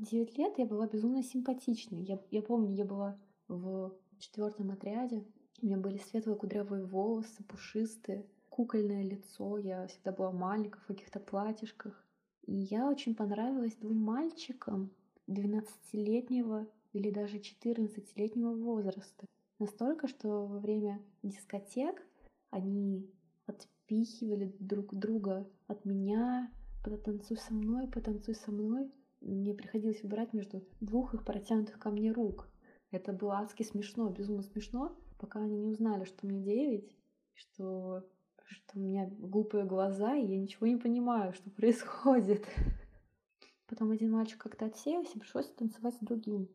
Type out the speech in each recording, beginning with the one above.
Девять лет я была безумно симпатичной. Я, я помню, я была в четвертом отряде. У меня были светлые кудрявые волосы, пушистые, кукольное лицо. Я всегда была маленькая в каких-то платьишках. И я очень понравилась двум мальчикам 12-летнего или даже 14-летнего возраста. Настолько, что во время дискотек они отпихивали друг друга от меня, потанцуй со мной, потанцуй со мной мне приходилось выбирать между двух их протянутых ко мне рук. Это было адски смешно, безумно смешно, пока они не узнали, что мне девять, что, что у меня глупые глаза, и я ничего не понимаю, что происходит. Потом один мальчик как-то отсеялся, пришлось танцевать с другим.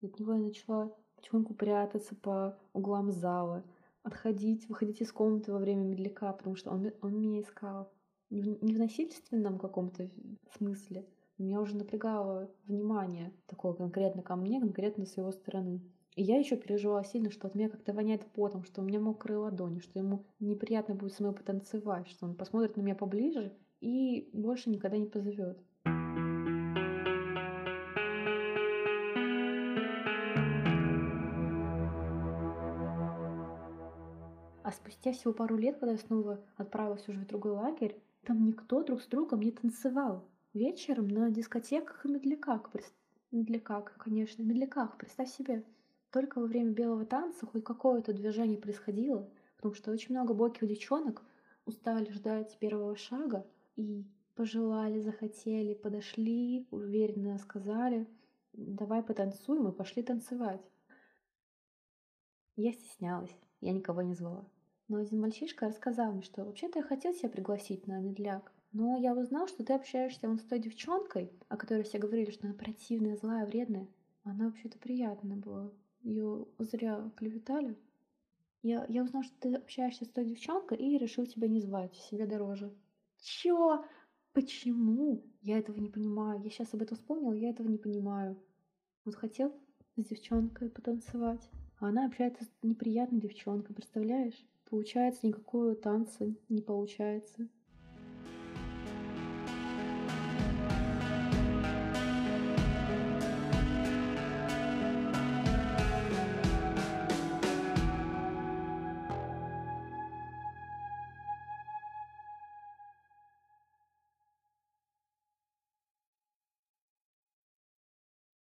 И от него я начала потихоньку прятаться по углам зала, отходить, выходить из комнаты во время медляка, потому что он, он меня искал. Не в, не в насильственном каком-то смысле, меня уже напрягало внимание такое конкретно ко мне, конкретно с его стороны. И я еще переживала сильно, что от меня как-то воняет потом, что у меня мокрые ладони, что ему неприятно будет со мной потанцевать, что он посмотрит на меня поближе и больше никогда не позовет. А спустя всего пару лет, когда я снова отправилась уже в другой лагерь, там никто друг с другом не танцевал. Вечером на дискотеках и медляках, медляках, конечно, медляках, представь себе. Только во время белого танца хоть какое-то движение происходило, потому что очень много бойких девчонок устали ждать первого шага и пожелали, захотели, подошли, уверенно сказали, давай потанцуем, и пошли танцевать. Я стеснялась, я никого не звала. Но один мальчишка рассказал мне, что вообще-то я хотел себя пригласить на медляк, но я узнал, что ты общаешься вон с той девчонкой, о которой все говорили, что она противная, злая, вредная. Она вообще-то приятная была. Ее зря клеветали. Я, я узнал, что ты общаешься с той девчонкой и решил тебя не звать, себе дороже. Чё? Почему? Я этого не понимаю. Я сейчас об этом вспомнила, я этого не понимаю. Вот хотел с девчонкой потанцевать, а она общается с неприятной девчонкой, представляешь? Получается, никакого танца не получается.